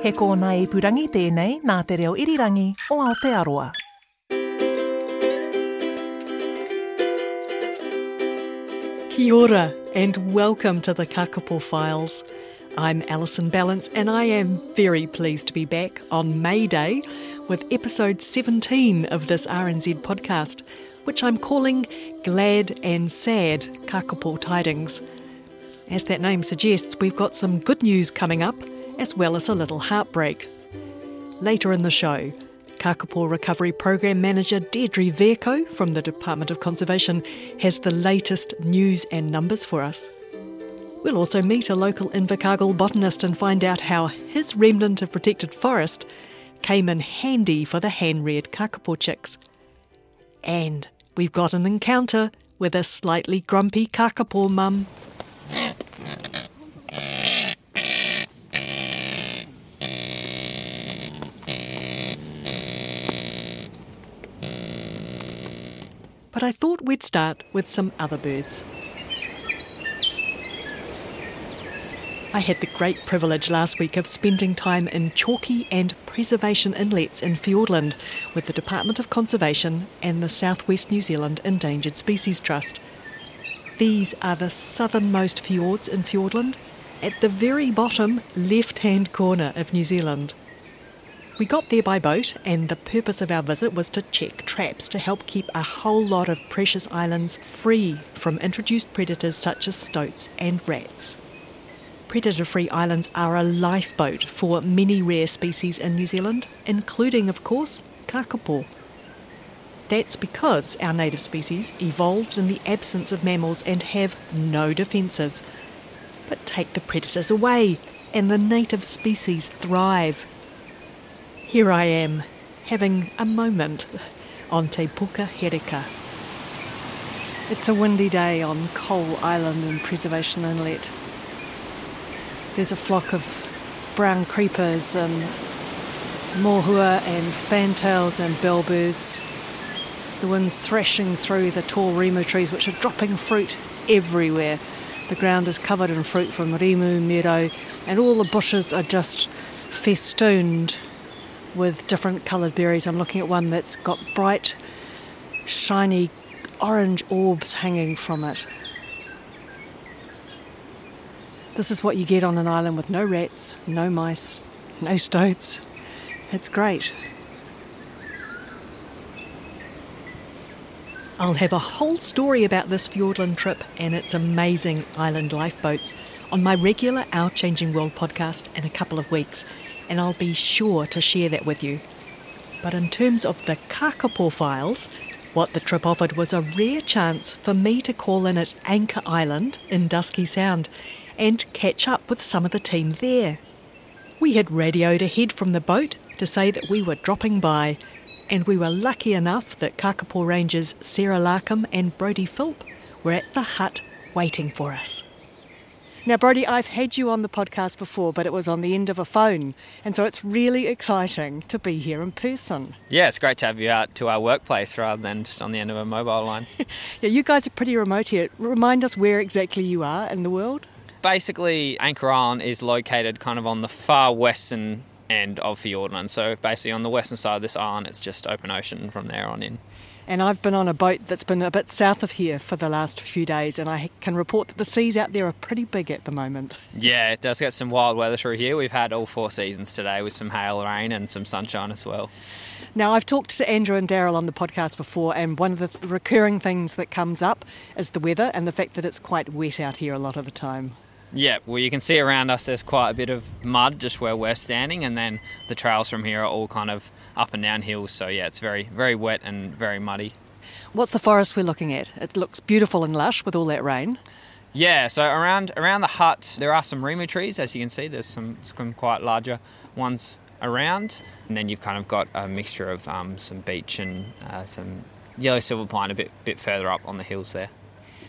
He kōna i purangi tēnei nā te reo irirangi o Aotearoa. Kia ora and welcome to the Kakapo Files. I'm Alison Ballance and I am very pleased to be back on May Day with episode 17 of this RNZ podcast, which I'm calling Glad and Sad Kakapo Tidings. As that name suggests, we've got some good news coming up, as well as a little heartbreak. Later in the show, Kakapo Recovery Program Manager Deirdre Vercoe from the Department of Conservation has the latest news and numbers for us. We'll also meet a local Invercargill botanist and find out how his remnant of protected forest came in handy for the hand-reared kakapo chicks. And we've got an encounter with a slightly grumpy kakapo mum. But I thought we'd start with some other birds. I had the great privilege last week of spending time in Chalky and Preservation Inlets in Fiordland with the Department of Conservation and the Southwest New Zealand Endangered Species Trust. These are the southernmost fjords in Fiordland, at the very bottom left hand corner of New Zealand. We got there by boat, and the purpose of our visit was to check traps to help keep a whole lot of precious islands free from introduced predators such as stoats and rats. Predator free islands are a lifeboat for many rare species in New Zealand, including, of course, kakapo. That's because our native species evolved in the absence of mammals and have no defences. But take the predators away, and the native species thrive. Here I am, having a moment on Te Puka Herika. It's a windy day on Coal Island in Preservation Inlet. There's a flock of brown creepers and mohua and fantails and bellbirds. The wind's thrashing through the tall rimu trees, which are dropping fruit everywhere. The ground is covered in fruit from rimu, meadow, and all the bushes are just festooned with different coloured berries. I'm looking at one that's got bright, shiny orange orbs hanging from it. This is what you get on an island with no rats, no mice, no stoats. It's great. I'll have a whole story about this Fiordland trip and its amazing island lifeboats on my regular Our Changing World podcast in a couple of weeks, and I'll be sure to share that with you. But in terms of the Kakapo files, what the trip offered was a rare chance for me to call in at Anchor Island in Dusky Sound and catch up with some of the team there. We had radioed ahead from the boat to say that we were dropping by, and we were lucky enough that Kakapo Rangers Sarah Larkham and Brody Philp were at the hut waiting for us. Now, Brody, I've had you on the podcast before, but it was on the end of a phone, and so it's really exciting to be here in person. Yeah, it's great to have you out to our workplace rather than just on the end of a mobile line. yeah, you guys are pretty remote here. Remind us where exactly you are in the world. Basically, Anchor Island is located kind of on the far western end of Fiordland. So basically, on the western side of this island, it's just open ocean from there on in. And I've been on a boat that's been a bit south of here for the last few days, and I can report that the seas out there are pretty big at the moment. Yeah, it does get some wild weather through here. We've had all four seasons today with some hail, rain, and some sunshine as well. Now, I've talked to Andrew and Daryl on the podcast before, and one of the recurring things that comes up is the weather and the fact that it's quite wet out here a lot of the time. Yeah, well, you can see around us there's quite a bit of mud just where we're standing, and then the trails from here are all kind of up and down hills. So, yeah, it's very, very wet and very muddy. What's the forest we're looking at? It looks beautiful and lush with all that rain. Yeah, so around around the hut there are some rimu trees, as you can see. There's some some quite larger ones around, and then you've kind of got a mixture of um, some beech and uh, some yellow silver pine a bit bit further up on the hills there.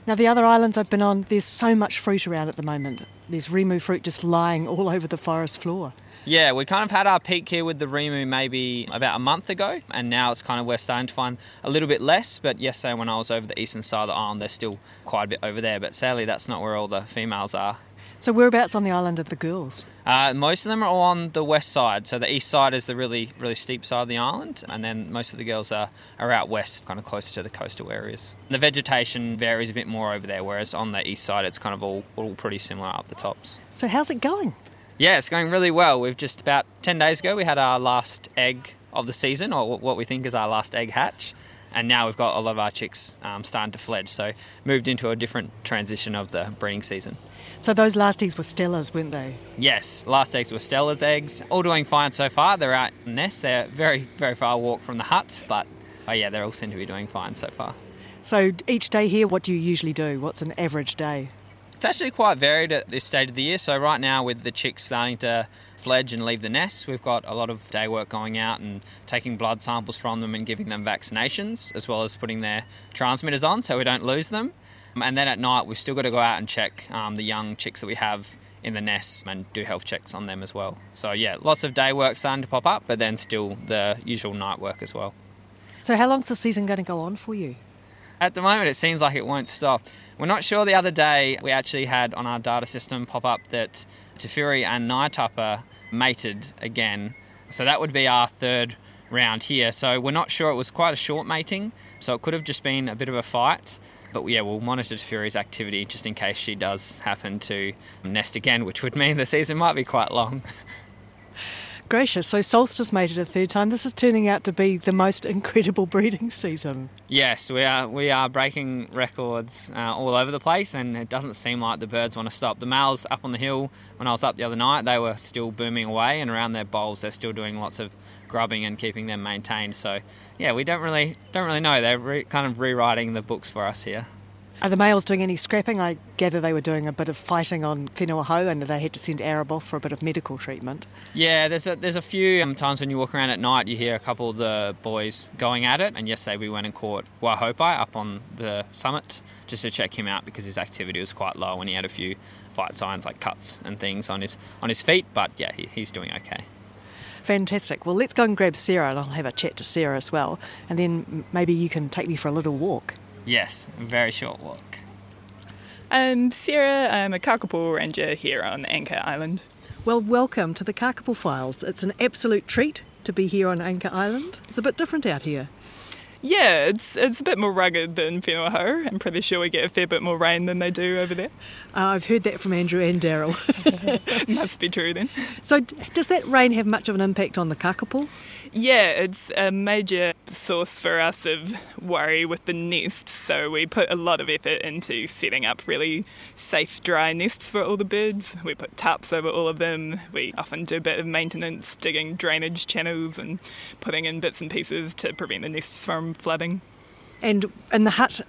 Now, the other islands I've been on, there's so much fruit around at the moment. There's rimu fruit just lying all over the forest floor. Yeah, we kind of had our peak here with the Rimu maybe about a month ago, and now it's kind of we're starting to find a little bit less. But yesterday, when I was over the eastern side of the island, there's still quite a bit over there. But sadly, that's not where all the females are. So, whereabouts on the island are the girls? Uh, most of them are all on the west side. So the east side is the really, really steep side of the island, and then most of the girls are, are out west, kind of closer to the coastal areas. The vegetation varies a bit more over there, whereas on the east side, it's kind of all, all pretty similar up the tops. So, how's it going? Yeah, it's going really well. We've just about 10 days ago, we had our last egg of the season, or what we think is our last egg hatch. And now we've got a lot of our chicks um, starting to fledge. So, moved into a different transition of the breeding season. So, those last eggs were Stella's, weren't they? Yes, last eggs were Stella's eggs. All doing fine so far. They're out in nest. They're very, very far walk from the hut, but oh yeah, they all seem to be doing fine so far. So, each day here, what do you usually do? What's an average day? It's actually quite varied at this stage of the year. So right now, with the chicks starting to fledge and leave the nest, we've got a lot of day work going out and taking blood samples from them and giving them vaccinations, as well as putting their transmitters on so we don't lose them. And then at night, we've still got to go out and check um, the young chicks that we have in the nests and do health checks on them as well. So yeah, lots of day work starting to pop up, but then still the usual night work as well. So how long's the season going to go on for you? At the moment, it seems like it won't stop. We're not sure. The other day, we actually had on our data system pop up that Te and Ngai mated again. So that would be our third round here. So we're not sure. It was quite a short mating, so it could have just been a bit of a fight. But yeah, we'll monitor Whiri's activity just in case she does happen to nest again, which would mean the season might be quite long. Gracious, so Solstice mated a third time. This is turning out to be the most incredible breeding season. Yes, we are. We are breaking records uh, all over the place, and it doesn't seem like the birds want to stop. The males up on the hill, when I was up the other night, they were still booming away, and around their bowls, they're still doing lots of grubbing and keeping them maintained. So, yeah, we don't really don't really know. They're re- kind of rewriting the books for us here. Are the males doing any scrapping? I gather they were doing a bit of fighting on Whenua and they had to send Arab off for a bit of medical treatment. Yeah, there's a, there's a few um, times when you walk around at night, you hear a couple of the boys going at it. And yesterday we went and caught Waihopai up on the summit just to check him out because his activity was quite low and he had a few fight signs like cuts and things on his on his feet. But yeah, he, he's doing okay. Fantastic. Well, let's go and grab Sarah and I'll have a chat to Sarah as well. And then maybe you can take me for a little walk. Yes, very short walk. I'm Sarah. I'm a kakapo ranger here on Anchor Island. Well, welcome to the Kakapo Files. It's an absolute treat to be here on Anchor Island. It's a bit different out here. Yeah, it's it's a bit more rugged than Whenua Hou. I'm pretty sure we get a fair bit more rain than they do over there. Uh, I've heard that from Andrew and Daryl. Must be true then. So, does that rain have much of an impact on the kakapo? Yeah, it's a major source for us of worry with the nests. So we put a lot of effort into setting up really safe, dry nests for all the birds. We put tarps over all of them. We often do a bit of maintenance, digging drainage channels and putting in bits and pieces to prevent the nests from flooding. And in the hut,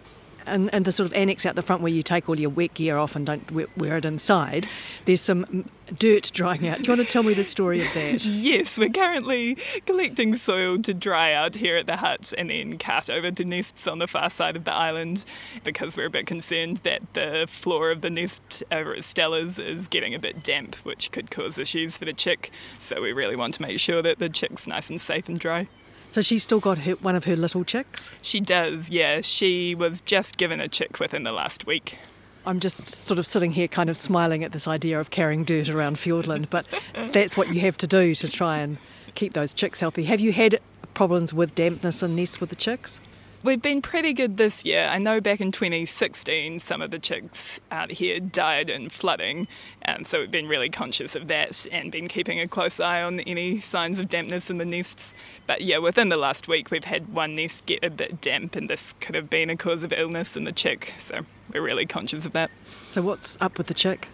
and, and the sort of annex out the front where you take all your wet gear off and don't wear it inside, there's some dirt drying out. Do you want to tell me the story of that? yes, we're currently collecting soil to dry out here at the hut and then cart over to nests on the far side of the island because we're a bit concerned that the floor of the nest over at Stella's is getting a bit damp, which could cause issues for the chick. So we really want to make sure that the chick's nice and safe and dry. So she's still got her, one of her little chicks? She does, yeah. She was just given a chick within the last week. I'm just sort of sitting here kind of smiling at this idea of carrying dirt around Fiordland, but that's what you have to do to try and keep those chicks healthy. Have you had problems with dampness in nests with the chicks? We've been pretty good this year. I know back in 2016, some of the chicks out here died in flooding, um, so we've been really conscious of that and been keeping a close eye on any signs of dampness in the nests. But yeah, within the last week, we've had one nest get a bit damp, and this could have been a cause of illness in the chick, so we're really conscious of that. So, what's up with the chick?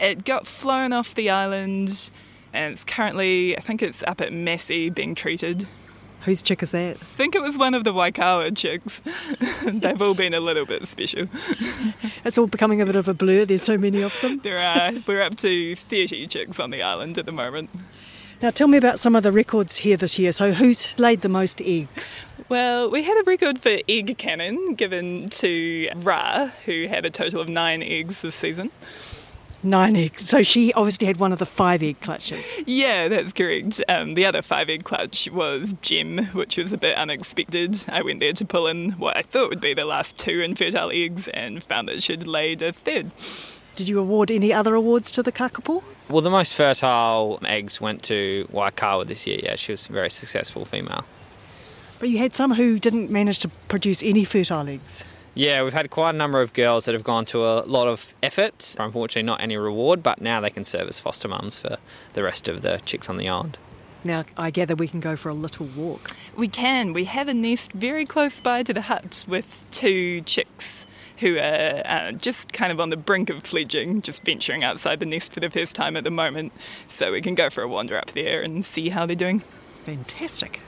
It got flown off the island, and it's currently, I think it's up at Massey being treated Whose chick is that? I think it was one of the Waikawa chicks. They've all been a little bit special. It's all becoming a bit of a blur. There's so many of them. There are we're up to 30 chicks on the island at the moment. Now, tell me about some of the records here this year. So, who's laid the most eggs? Well, we had a record for egg cannon given to Ra, who had a total of nine eggs this season. Nine eggs. So, she obviously had one of the five egg clutches. Yeah, that's correct. Um, the other five egg clutch was Gem, which was a bit unexpected. I went there to pull in what I thought would be the last two infertile eggs and found that she'd laid a third. Did you award any other awards to the kakapo? Well, the most fertile eggs went to Waikawa this year. Yeah, she was a very successful female. But you had some who didn't manage to produce any fertile eggs. Yeah, we've had quite a number of girls that have gone to a lot of effort. Unfortunately, not any reward, but now they can serve as foster mums for the rest of the chicks on the island. Now, I gather we can go for a little walk. We can. We have a nest very close by to the hut with two chicks who are uh, just kind of on the brink of fledging, just venturing outside the nest for the first time at the moment. So we can go for a wander up there and see how they're doing. Fantastic.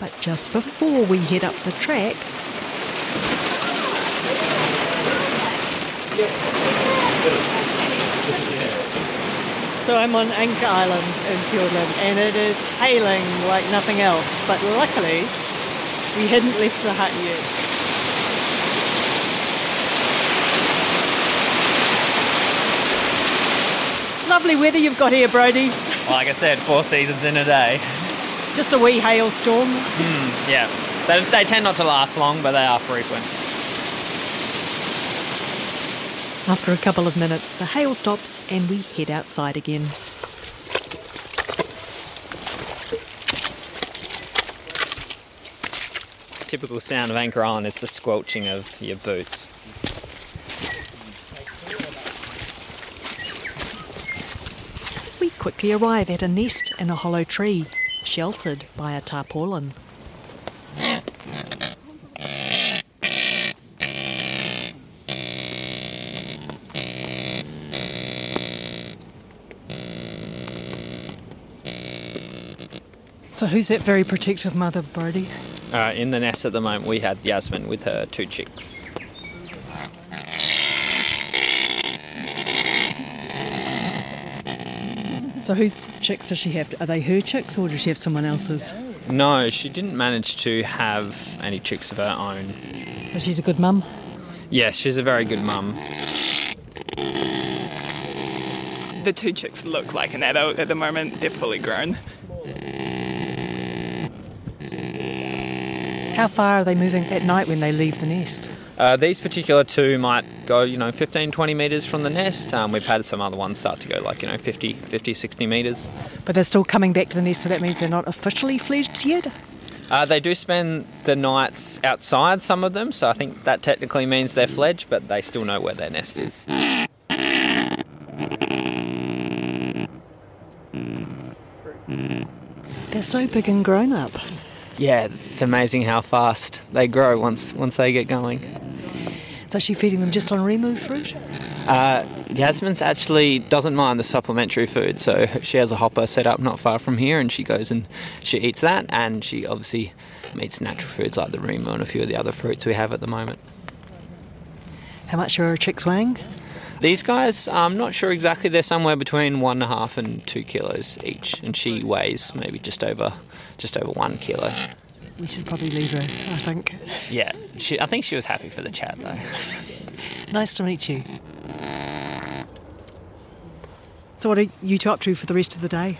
But just before we head up the track, So I'm on Anchor Island in Fiordland and it is hailing like nothing else. But luckily, we hadn't left the hut yet. Lovely weather you've got here, Brody. Like I said, four seasons in a day. Just a wee hailstorm. Hmm, yeah, they, they tend not to last long, but they are frequent. After a couple of minutes, the hail stops and we head outside again. Typical sound of Anchor Island is the squelching of your boots. We quickly arrive at a nest in a hollow tree, sheltered by a tarpaulin. So who's that very protective mother, Brody? Uh, in the nest at the moment, we had Yasmin with her two chicks. So whose chicks does she have? Are they her chicks or does she have someone else's? No, she didn't manage to have any chicks of her own. But she's a good mum. Yes, she's a very good mum. The two chicks look like an adult at the moment. They're fully grown. How far are they moving at night when they leave the nest? Uh, these particular two might go, you know, 15, 20 metres from the nest. Um, we've had some other ones start to go like, you know, 50, 50 60 metres. But they're still coming back to the nest, so that means they're not officially fledged yet? Uh, they do spend the nights outside, some of them, so I think that technically means they're fledged, but they still know where their nest is. They're so big and grown up. Yeah, it's amazing how fast they grow once once they get going. So she feeding them just on rimu fruit? Uh, Yasmin's actually doesn't mind the supplementary food, so she has a hopper set up not far from here, and she goes and she eats that, and she obviously eats natural foods like the rimu and a few of the other fruits we have at the moment. How much are her chicks weighing? These guys, I'm not sure exactly. They're somewhere between one and a half and two kilos each, and she weighs maybe just over just over one kilo. We should probably leave her, I think. Yeah, she, I think she was happy for the chat though. Nice to meet you. So what are you two up to for the rest of the day?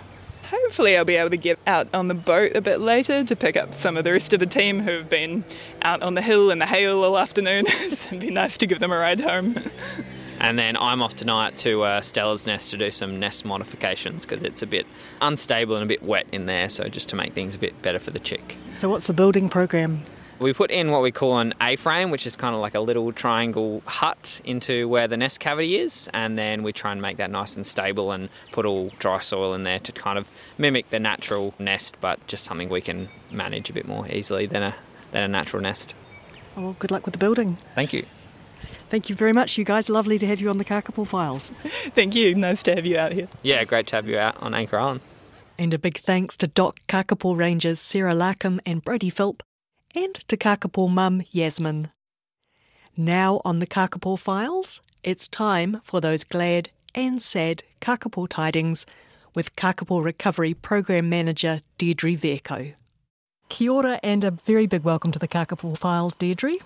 Hopefully, I'll be able to get out on the boat a bit later to pick up some of the rest of the team who have been out on the hill in the hail all afternoon. It'd be nice to give them a ride home. And then I'm off tonight to uh, Stella's Nest to do some nest modifications because it's a bit unstable and a bit wet in there, so just to make things a bit better for the chick. So what's the building program? We put in what we call an A frame, which is kind of like a little triangle hut into where the nest cavity is, and then we try and make that nice and stable and put all dry soil in there to kind of mimic the natural nest, but just something we can manage a bit more easily than a than a natural nest. Oh, well, good luck with the building. Thank you. Thank you very much, you guys. Lovely to have you on the Kakapo Files. Thank you. Nice to have you out here. Yeah, great to have you out on Anchor Island. And a big thanks to DOC Kakapo Rangers Sarah Larkham and Brodie Philp, and to Kakapo mum Yasmin. Now on the Kakapo files, it's time for those glad and sad Kakapo tidings with Kakapo Recovery Program Manager Deirdre Vercoe. Kia ora and a very big welcome to the Kakapo Files, Deirdre.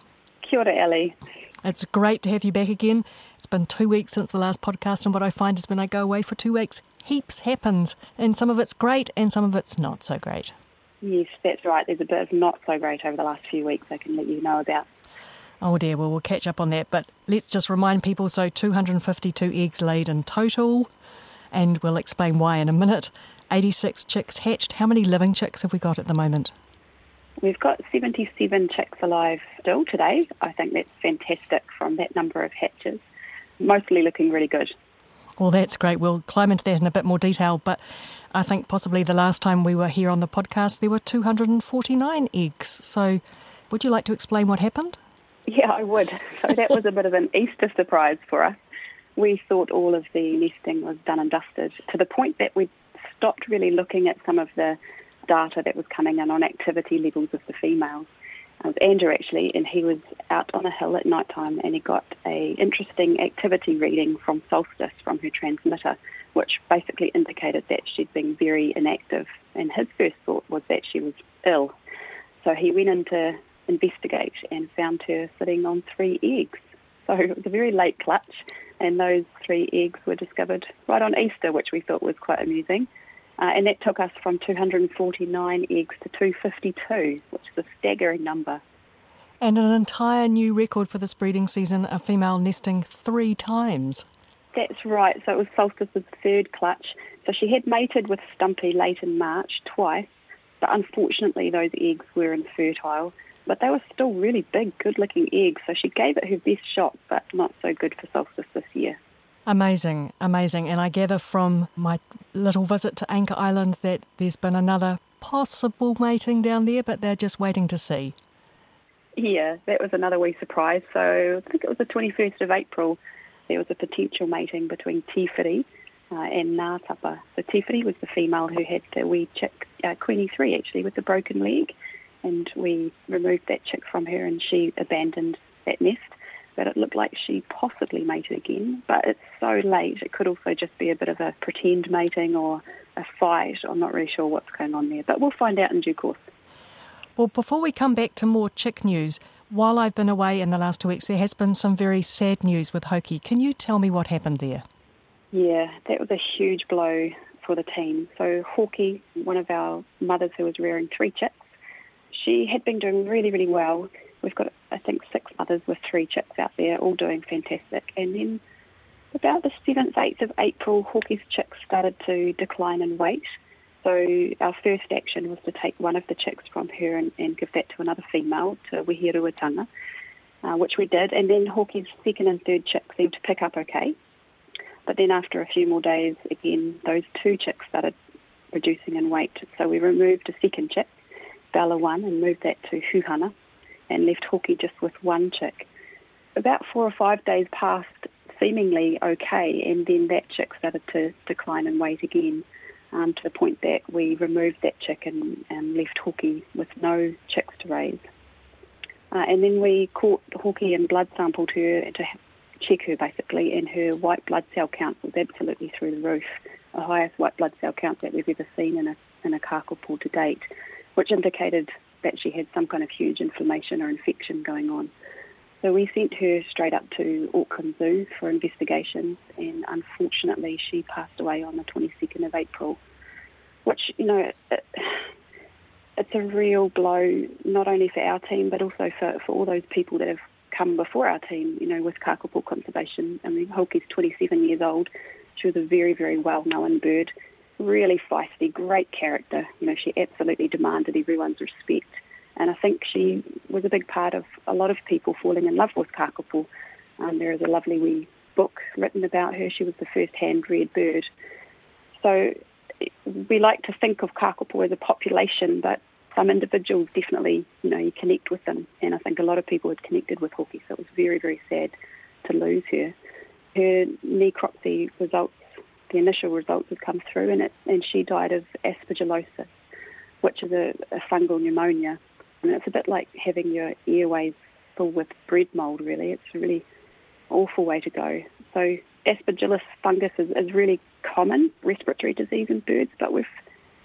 Kia ora, Ellie. It's great to have you back again. It's been two weeks since the last podcast, and what I find is when I go away for two weeks, heaps happens, and some of it's great and some of it's not so great. Yes, that's right. There's a bit of not so great over the last few weeks I can let you know about. Oh dear, well, we'll catch up on that. But let's just remind people so 252 eggs laid in total, and we'll explain why in a minute. 86 chicks hatched. How many living chicks have we got at the moment? We've got 77 chicks alive still today. I think that's fantastic from that number of hatches. Mostly looking really good. Well, that's great. We'll climb into that in a bit more detail, but I think possibly the last time we were here on the podcast, there were 249 eggs. So, would you like to explain what happened? Yeah, I would. So, that was a bit of an Easter surprise for us. We thought all of the nesting was done and dusted to the point that we stopped really looking at some of the data that was coming in on activity levels of the females. It was Andrew actually, and he was out on a hill at night time and he got a interesting activity reading from Solstice from her transmitter, which basically indicated that she'd been very inactive. And his first thought was that she was ill. So he went in to investigate and found her sitting on three eggs. So it was a very late clutch, and those three eggs were discovered right on Easter, which we thought was quite amusing. Uh, and that took us from 249 eggs to 252, which is a staggering number. And an entire new record for this breeding season, a female nesting three times. That's right. So it was Solstice's third clutch. So she had mated with Stumpy late in March twice, but unfortunately those eggs were infertile. But they were still really big, good looking eggs. So she gave it her best shot, but not so good for Solstice this year. Amazing, amazing. And I gather from my little visit to Anchor Island that there's been another possible mating down there, but they're just waiting to see. Yeah, that was another wee surprise. So I think it was the 21st of April. There was a potential mating between Tiwhiri uh, and Ngātapa. So Tiwhiri was the female who had the wee chick, uh, Queenie 3 actually, with the broken leg. And we removed that chick from her and she abandoned that nest that it looked like she possibly mated again, but it's so late. It could also just be a bit of a pretend mating or a fight. I'm not really sure what's going on there, but we'll find out in due course. Well, before we come back to more chick news, while I've been away in the last two weeks, there has been some very sad news with Hoki. Can you tell me what happened there? Yeah, that was a huge blow for the team. So, Hoki, one of our mothers who was rearing three chicks, she had been doing really, really well We've got, I think, six mothers with three chicks out there, all doing fantastic. And then about the 7th, 8th of April, Hoki's chicks started to decline in weight. So our first action was to take one of the chicks from her and, and give that to another female, to Wehiruatanga, uh, which we did. And then Hoki's second and third chicks seemed to pick up okay. But then after a few more days, again, those two chicks started reducing in weight. So we removed a second chick, Bella 1, and moved that to Huhana and left Hoki just with one chick. About four or five days passed seemingly okay, and then that chick started to decline in weight again um, to the point that we removed that chick and, and left Hoki with no chicks to raise. Uh, and then we caught Hoki and blood sampled her to check her basically, and her white blood cell count was absolutely through the roof, the highest white blood cell count that we've ever seen in a in a kakapo to date, which indicated that she had some kind of huge inflammation or infection going on. So we sent her straight up to Auckland Zoo for investigations, and unfortunately, she passed away on the 22nd of April, which, you know, it, it's a real blow, not only for our team, but also for, for all those people that have come before our team, you know, with kakapo conservation. I mean, Hoki's 27 years old. She was a very, very well-known bird really feisty, great character. You know, she absolutely demanded everyone's respect. And I think she was a big part of a lot of people falling in love with Kakapo. Um, there is a lovely wee book written about her. She was the first hand-reared bird. So we like to think of Kakapo as a population, but some individuals definitely, you know, you connect with them. And I think a lot of people had connected with Hoki, so it was very, very sad to lose her. Her necropsy results the initial results had come through, and it, and she died of aspergillosis, which is a, a fungal pneumonia, and it's a bit like having your airways full with bread mold. Really, it's a really awful way to go. So aspergillus fungus is, is really common respiratory disease in birds, but we've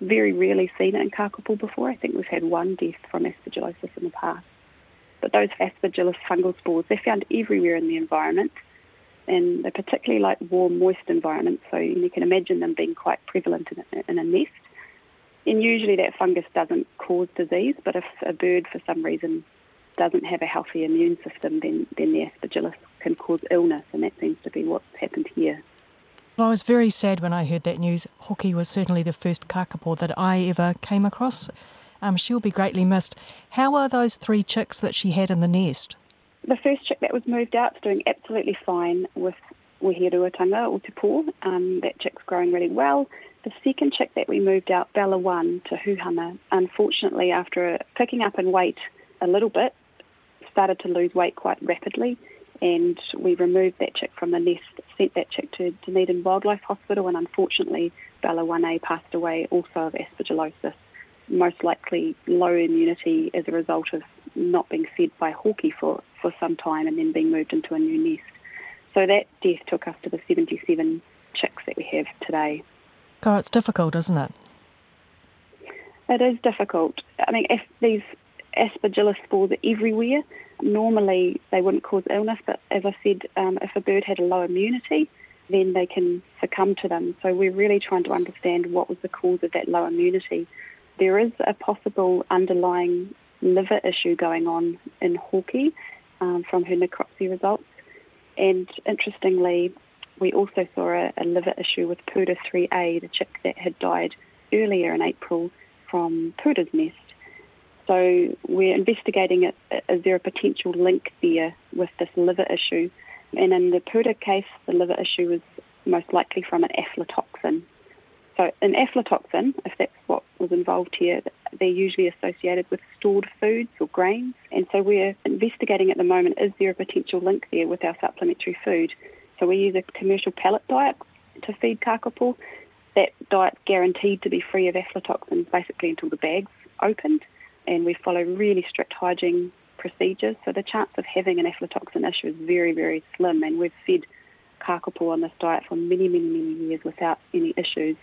very rarely seen it in kakapo before. I think we've had one death from aspergillosis in the past. But those aspergillus fungal spores, they're found everywhere in the environment, and they particularly like warm, moist environments. So you can imagine them being quite prevalent in a, in a nest. And usually that fungus doesn't cause disease, but if a bird for some reason doesn't have a healthy immune system, then, then the aspergillus can cause illness, and that seems to be what's happened here. Well, I was very sad when I heard that news. Hoki was certainly the first kakapo that I ever came across. Um, she'll be greatly missed. How are those three chicks that she had in the nest? The first chick that was moved out is doing absolutely fine with Weheruatanga or Te Um, that chick's growing really well. The second chick that we moved out, Bella 1, to Huhana, unfortunately, after picking up in weight a little bit, started to lose weight quite rapidly and we removed that chick from the nest, sent that chick to Dunedin Wildlife Hospital, and unfortunately, Bella 1A passed away also of aspergillosis, most likely low immunity as a result of not being fed by Hoki for, for some time and then being moved into a new nest. So that death took us to the 77 chicks that we have today. God, it's difficult, isn't it? It is difficult. I mean, if these aspergillus spores are everywhere, Normally, they wouldn't cause illness, but as I said, um, if a bird had a low immunity, then they can succumb to them. So we're really trying to understand what was the cause of that low immunity. There is a possible underlying liver issue going on in Hoki um, from her necropsy results. And interestingly, we also saw a, a liver issue with Pura 3A, the chick that had died earlier in April from Pura's nest. So we're investigating it. Is there a potential link there with this liver issue? And in the Pura case, the liver issue was most likely from an aflatoxin. So an aflatoxin, if that's what was involved here, they're usually associated with stored foods or grains. And so we're investigating at the moment, is there a potential link there with our supplementary food? So we use a commercial pellet diet to feed kakapo. That diet's guaranteed to be free of aflatoxins basically until the bag's opened and we follow really strict hygiene procedures. So the chance of having an aflatoxin issue is very, very slim, and we've fed kakapo on this diet for many, many, many years without any issues.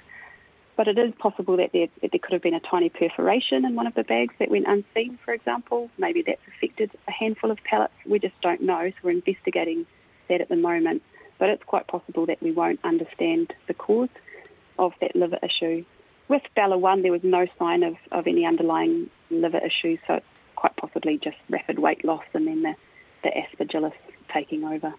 But it is possible that there, that there could have been a tiny perforation in one of the bags that went unseen, for example. Maybe that's affected a handful of pellets. We just don't know, so we're investigating that at the moment. But it's quite possible that we won't understand the cause of that liver issue. With Bella 1, there was no sign of, of any underlying liver issues, so it's quite possibly just rapid weight loss and then the, the aspergillus taking over.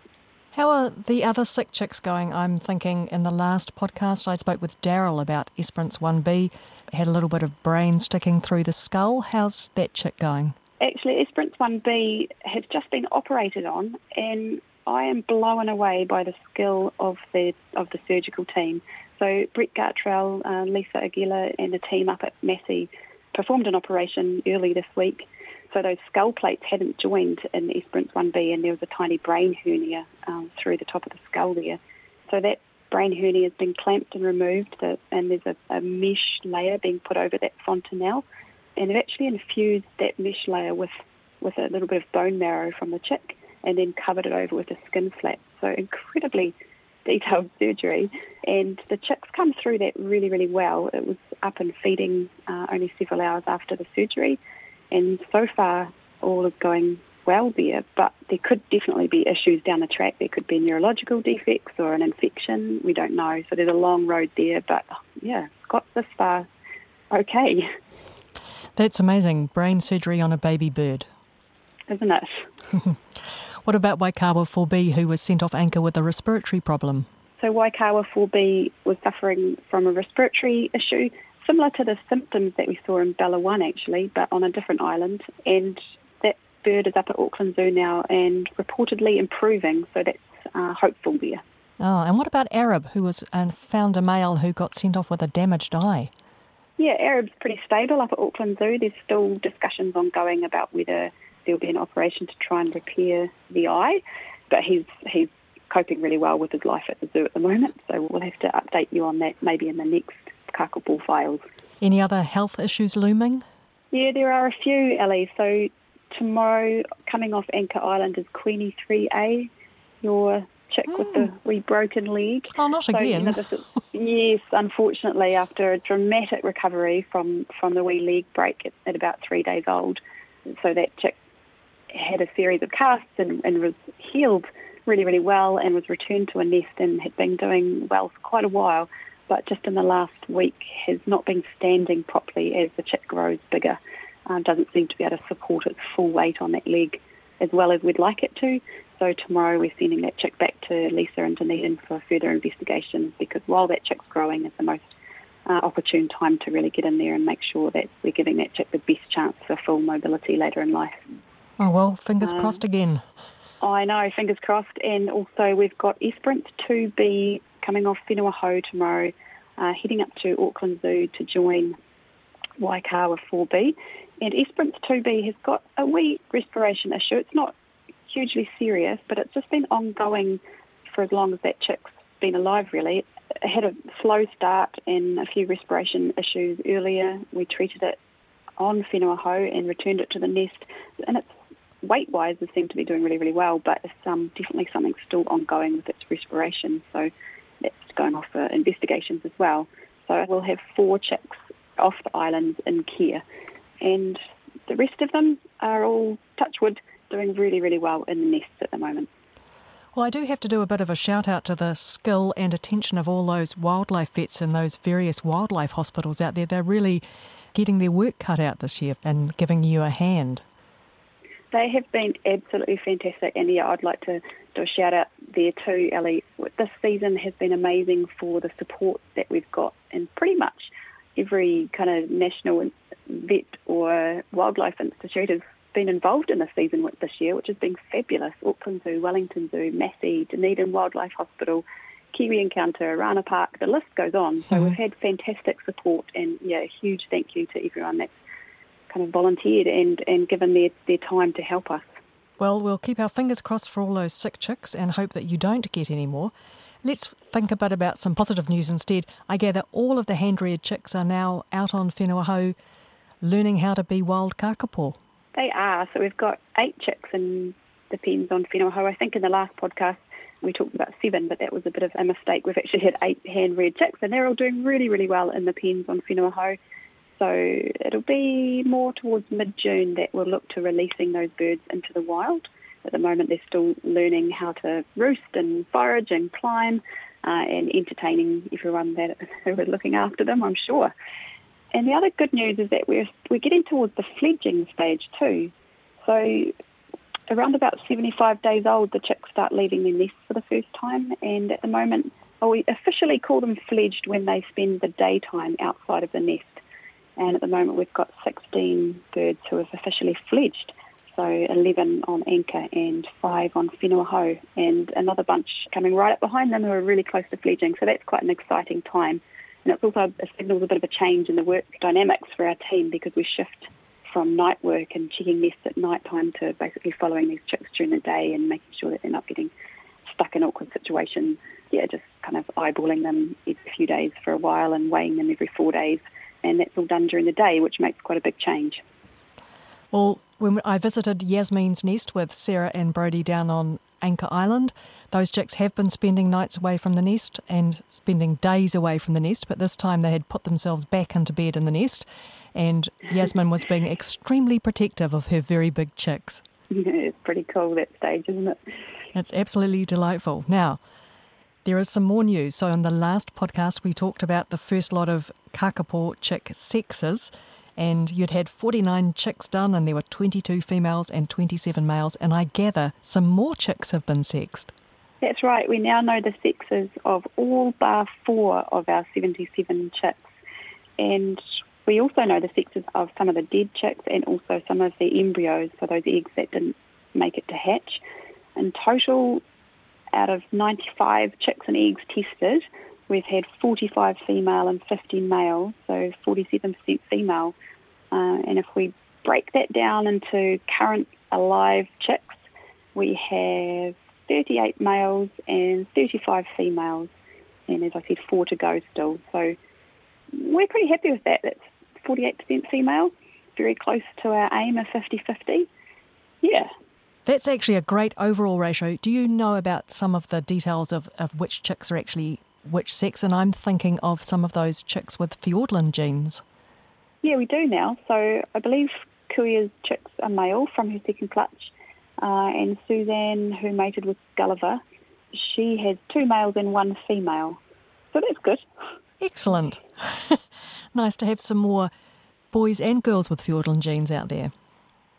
How are the other sick chicks going? I'm thinking in the last podcast I spoke with Daryl about Esperance 1B, had a little bit of brain sticking through the skull. How's that chick going? Actually, Esperance 1B has just been operated on, and I am blown away by the skill of the of the surgical team. So Brett Gartrell, uh, Lisa Argilla, and the team up at Massey performed an operation early this week. So those skull plates hadn't joined in Esperance 1B, and there was a tiny brain hernia um, through the top of the skull there. So that brain hernia has been clamped and removed, the, and there's a, a, mesh layer being put over that fontanelle. And they've actually infused that mesh layer with, with a little bit of bone marrow from the chick, and then covered it over with a skin flap. So incredibly detailed surgery, and the chicks come through that really, really well. It was up and feeding uh, only several hours after the surgery, and so far all is going well there. But there could definitely be issues down the track. There could be neurological defects or an infection. We don't know. So there's a long road there, but yeah, got this far okay. That's amazing. Brain surgery on a baby bird. Isn't it? What about Waikawa 4B, who was sent off anchor with a respiratory problem? So Waikawa 4B was suffering from a respiratory issue, similar to the symptoms that we saw in Bella 1 actually, but on a different island. And that bird is up at Auckland Zoo now and reportedly improving, so that's uh, hopeful there. Oh, and what about Arab, who was uh, found a male who got sent off with a damaged eye? Yeah, Arab's pretty stable up at Auckland Zoo. There's still discussions ongoing about whether there'll be an operation to try and repair the eye, but he's he's coping really well with his life at the zoo at the moment. So we'll have to update you on that maybe in the next kakapo files. Any other health issues looming? Yeah, there are a few, Ellie. So tomorrow, coming off Anchor Island, is Queenie 3A, your chick mm. with the hmm. wee broken leg. Oh, not so, again. You know, is, yes, unfortunately, after a dramatic recovery from, from the wee leg break at, at about three days old. So that chick had a series of casts and, and was healed really, really well and was returned to a nest and had been doing well for quite a while, but just in the last week has not been standing properly as the chick grows bigger. Uh, doesn't seem to be able to support its full weight on that leg as well as we'd like it to. So tomorrow we're sending that chick back to Lisa and Dunedin for further investigation because while that chick's growing, is the most uh, opportune time to really get in there and make sure that we're giving that chick the best chance for full mobility later in life. Oh well, fingers um, crossed again. I know, fingers crossed. And also we've got Esperance 2B coming off Whenua Hou tomorrow, uh, heading up to Auckland Zoo to join Waikawa 4B. And Esperance 2B has got a wee respiration issue. It's not hugely serious, but it's just been ongoing for as long as that chick's been alive, really. It had a slow start and a few respiration issues earlier. We treated it on Whenua Hou and returned it to the nest, and it's weight-wise, it seemed to be doing really, really well, but it's um, definitely something still ongoing with its respiration. So going off for investigations as well. So we'll have four chicks off the island in care, and the rest of them are all touchwood doing really, really well in the nests at the moment. Well, I do have to do a bit of a shout out to the skill and attention of all those wildlife vets in those various wildlife hospitals out there. They're really getting their work cut out this year and giving you a hand. They have been absolutely fantastic, and yeah, I'd like to do a shout out there too, Ellie. This season has been amazing for the support that we've got, and pretty much every kind of national vet or wildlife institute has been involved in the season this year, which has been fabulous. Auckland Zoo, Wellington Zoo, Massey, Dunedin Wildlife Hospital, Kiwi Encounter, Orana Park, the list goes on. So mm-hmm. we've had fantastic support and yeah, a huge thank you to everyone that's kind of volunteered and, and given their, their time to help us. Well, we'll keep our fingers crossed for all those sick chicks and hope that you don't get any more. Let's think a bit about some positive news instead. I gather all of the hand-reared chicks are now out on Whenua Hou learning how to be wild kakapo. They are. So we've got eight chicks in the pens on Whenua Hou. I think in the last podcast we talked about seven, but that was a bit of a mistake. We've actually had eight hand-reared chicks, and they're all doing really, really well in the pens on Whenua Hou. So it'll be more towards mid-June that we'll look to releasing those birds into the wild. At the moment, they're still learning how to roost and forage and climb, uh, and entertaining everyone that who are looking after them, I'm sure. And the other good news is that we're we're getting towards the fledging stage too. So around about 75 days old, the chicks start leaving their nests for the first time, and at the moment, well, we officially call them fledged when they spend the daytime outside of the nest. And at the moment, we've got 16 birds who have officially fledged. So 11 on Anchor and 5 on Whenua Hou, and another bunch coming right up behind them who are really close to fledging. So that's quite an exciting time. And it's also a signals a bit of a change in the work dynamics for our team because we shift from night work and checking nests at night time to basically following these chicks during the day and making sure that they're not getting stuck in awkward situations. Yeah, just kind of eyeballing them every few days for a while and weighing them every four days and that's all done during the day, which makes quite a big change. Well, when I visited Yasmin's nest with Sarah and Brody down on Anchor Island, those chicks have been spending nights away from the nest and spending days away from the nest, but this time they had put themselves back into bed in the nest, and Yasmin was being extremely protective of her very big chicks. Yeah, it's pretty cool that stage, isn't it? It's absolutely delightful. Now, there is some more news. So, in the last podcast, we talked about the first lot of kakapo chick sexes, and you'd had 49 chicks done, and there were 22 females and 27 males. And I gather some more chicks have been sexed. That's right. We now know the sexes of all bar four of our 77 chicks. And we also know the sexes of some of the dead chicks and also some of the embryos, so those eggs that didn't make it to hatch. In total, out of 95 chicks and eggs tested, we've had 45 female and 15 male, so 47% female. Uh, and if we break that down into current alive chicks, we have 38 males and 35 females, and as I said, four to go still. So we're pretty happy with that. That's 48% female, very close to our aim of 50 50. Yeah. That's actually a great overall ratio. Do you know about some of the details of, of which chicks are actually which sex? And I'm thinking of some of those chicks with Fiordland genes. Yeah, we do now. So I believe Kuia's chicks are male from her second clutch, uh, and Suzanne, who mated with Gulliver, she has two males and one female. So that's good. Excellent. nice to have some more boys and girls with Fiordland genes out there.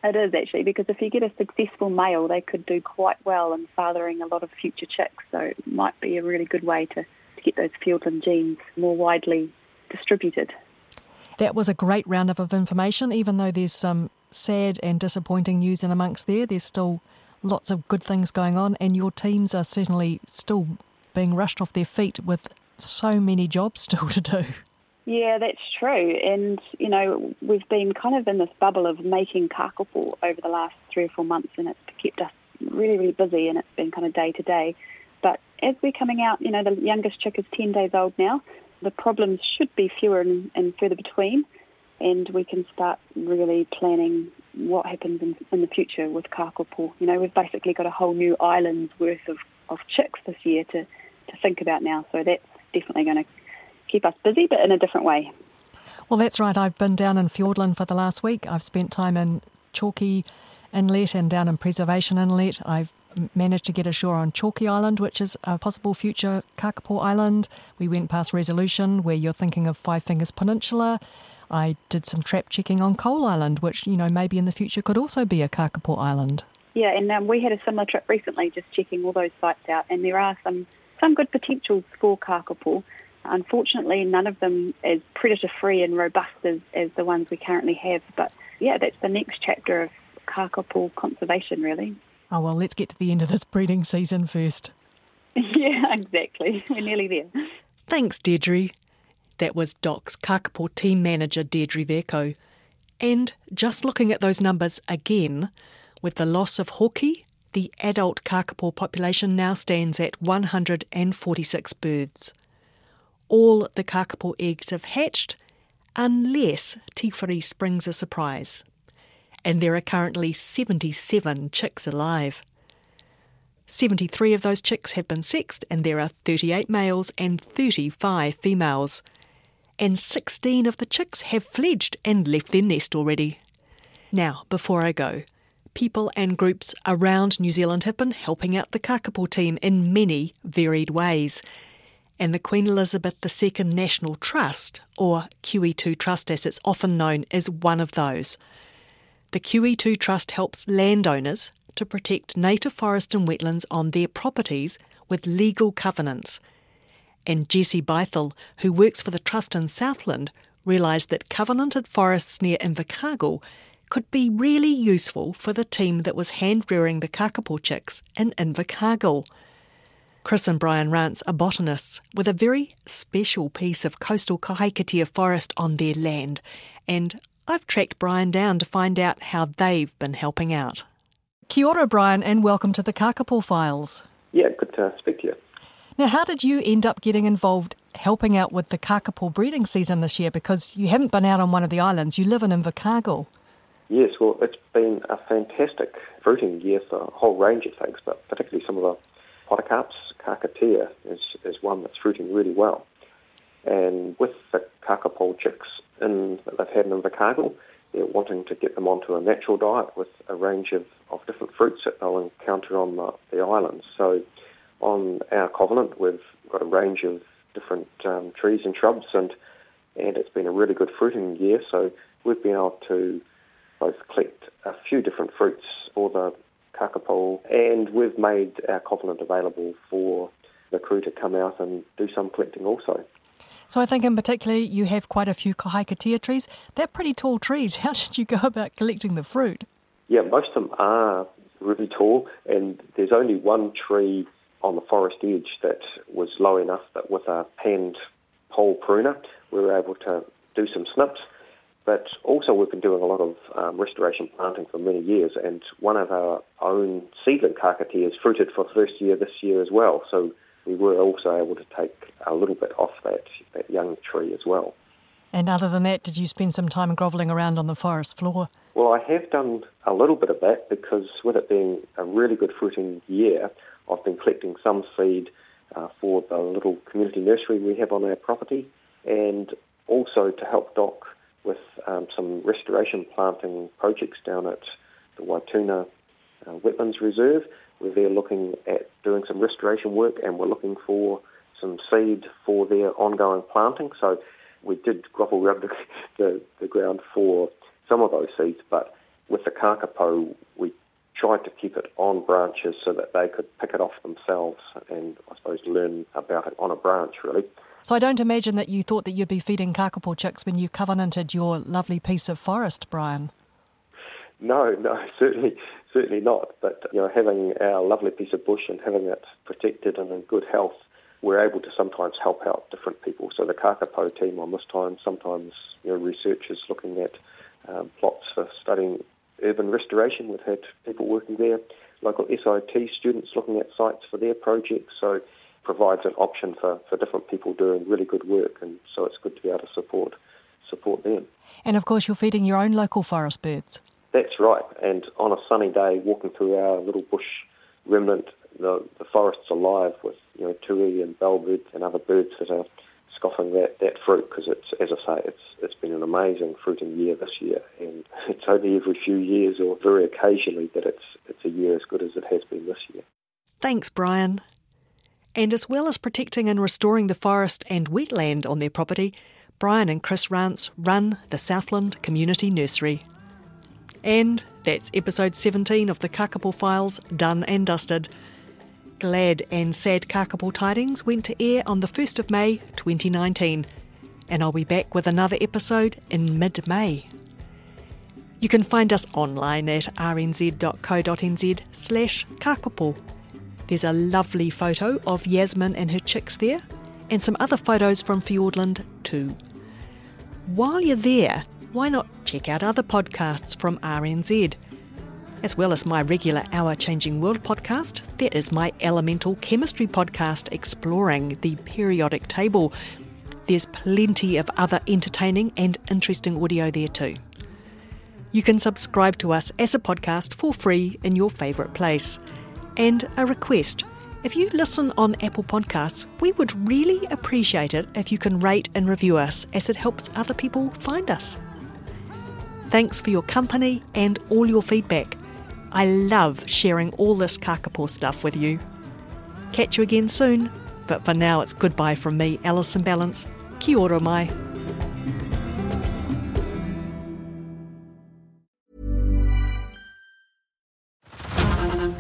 It is actually because if you get a successful male, they could do quite well in fathering a lot of future chicks. So it might be a really good way to, to get those Fiordland genes more widely distributed. That was a great roundup of information, even though there's some sad and disappointing news in amongst there. There's still lots of good things going on, and your teams are certainly still being rushed off their feet with so many jobs still to do. Yeah, that's true. And, you know, we've been kind of in this bubble of making kakapo over the last three or four months, and it's kept us really, really busy, and it's been kind of day to day. But as we're coming out, you know, the youngest chick is 10 days old now. The problems should be fewer and, and further between, and we can start really planning what happens in, in the future with kakapo. You know, we've basically got a whole new island's worth of, of chicks this year to, to think about now, so that's definitely going to keep us busy, but in a different way. Well, that's right. I've been down in Fiordland for the last week. I've spent time in Chalky Inlet and down in Preservation Inlet. I've managed to get ashore on Chalky Island, which is a possible future kakapo island. We went past Resolution, where you're thinking of Five Fingers Peninsula. I did some trap checking on Coal Island, which, you know, maybe in the future could also be a kakapo island. Yeah, and um, we had a similar trip recently, just checking all those sites out, and there are some, some good potentials for kakapo. Unfortunately, none of them as predator free and robust as, as the ones we currently have. But yeah, that's the next chapter of kakapo conservation, really. Oh, well, let's get to the end of this breeding season first. yeah, exactly. We're nearly there. Thanks, Deirdre. That was DOC's Kakapo team manager, Deirdre Vercoe. And just looking at those numbers again, with the loss of Hoki, the adult kakapo population now stands at 146 birds all the kakapo eggs have hatched, unless Tiwhiri springs a surprise. And there are currently 77 chicks alive. 73 of those chicks have been sexed, and there are 38 males and 35 females. And 16 of the chicks have fledged and left their nest already. Now, before I go, people and groups around New Zealand have been helping out the kakapo team in many varied ways and the Queen Elizabeth II National Trust, or QE2 Trust as it's often known, is one of those. The QE2 Trust helps landowners to protect native forest and wetlands on their properties with legal covenants. And Jessie Bythell, who works for the Trust in Southland, realised that covenanted forests near Invercargill could be really useful for the team that was hand rearing the kakapo chicks in Invercargill. Chris and Brian Rance are botanists with a very special piece of coastal kahikatea forest on their land, and I've tracked Brian down to find out how they've been helping out. Kia ora, Brian, and welcome to the Kakapo Files. Yeah, good to speak to you. Now, how did you end up getting involved helping out with the kakapo breeding season this year? Because you haven't been out on one of the islands, you live in Invercargill. Yes, well, it's been a fantastic fruiting year for a whole range of things, but particularly some of the podocarps, Kahikatea is, is one that's fruiting really well. And with the kakapo chicks in, that they've had in Invercargill, they're wanting to get them onto a natural diet with a range of, of different fruits that they'll encounter on the, the islands. So on our covenant, we've got a range of different um, trees and shrubs, and and it's been a really good fruiting year. So we've been able to both collect a few different fruits for the kakapo, and we've made our covenant available for the crew to come out and do some collecting also. So I think in particular you have quite a few kahikatea trees. They're pretty tall trees. How did you go about collecting the fruit? Yeah, most of them are really tall, and there's only one tree on the forest edge that was low enough that with a hand pole pruner we were able to do some snips But also, we've been doing a lot of um, restoration planting for many years, and one of our own seedling kahikateas fruited for the first year this year as well. So we were also able to take a little bit off that, that young tree as well. And other than that, did you spend some time grovelling around on the forest floor? Well, I have done a little bit of that because with it being a really good fruiting year, I've been collecting some seed uh, for the little community nursery we have on our property and also to help Doc with um, some restoration planting projects down at the Waituna uh, Wetlands Reserve, where they're looking at doing some restoration work and we're looking for some seed for their ongoing planting. So we did grovel around the, the, the ground for some of those seeds, but with the kakapo, we tried to keep it on branches so that they could pick it off themselves and, I suppose, learn about it on a branch, really. So I don't imagine that you thought that you'd be feeding kakapo chicks when you covenanted your lovely piece of forest, Brian. No, no, certainly, certainly not. But you know, having our lovely piece of bush and having it protected and in good health, we're able to sometimes help out different people. So the Kakapo team on this time, sometimes you know, researchers looking at um, plots for studying urban restoration. We've had people working there, local SIT students looking at sites for their projects. So provides an option for, for different people doing really good work, and so it's good to be able to support support them. And of course, you're feeding your own local forest birds. That's right. And on a sunny day, walking through our little bush remnant, the, the forest's alive with you know tui and bellbirds and other birds that are scoffing that, that fruit because it's as I say, it's it's been an amazing fruiting year this year, and it's only every few years or very occasionally that it's it's a year as good as it has been this year. Thanks, Brian. And as well as protecting and restoring the forest and wetland on their property, Brian and Chris Rance run the Southland Community Nursery. And that's episode 17 of the Kakapo Files done and dusted. Glad and sad Kakapo tidings went to air on the 1st of May 2019, and I'll be back with another episode in mid May. You can find us online at rnz.co.nz slash kakapo. There's a lovely photo of Yasmin and her chicks there, and some other photos from Fiordland too. While you're there, why not check out other podcasts from RNZ? As well as my regular Our Changing World podcast, there is my elemental chemistry podcast exploring the periodic table. There's plenty of other entertaining and interesting audio there too. You can subscribe to us as a podcast for free in your favourite place. And a request if you listen on Apple Podcasts, we would really appreciate it if you can rate and review us as it helps other people find us. Thanks for your company and all your feedback. I love sharing all this kakapo stuff with you. Catch you again soon, but for now it's goodbye from me, Alison Ballance. Kia ora mai.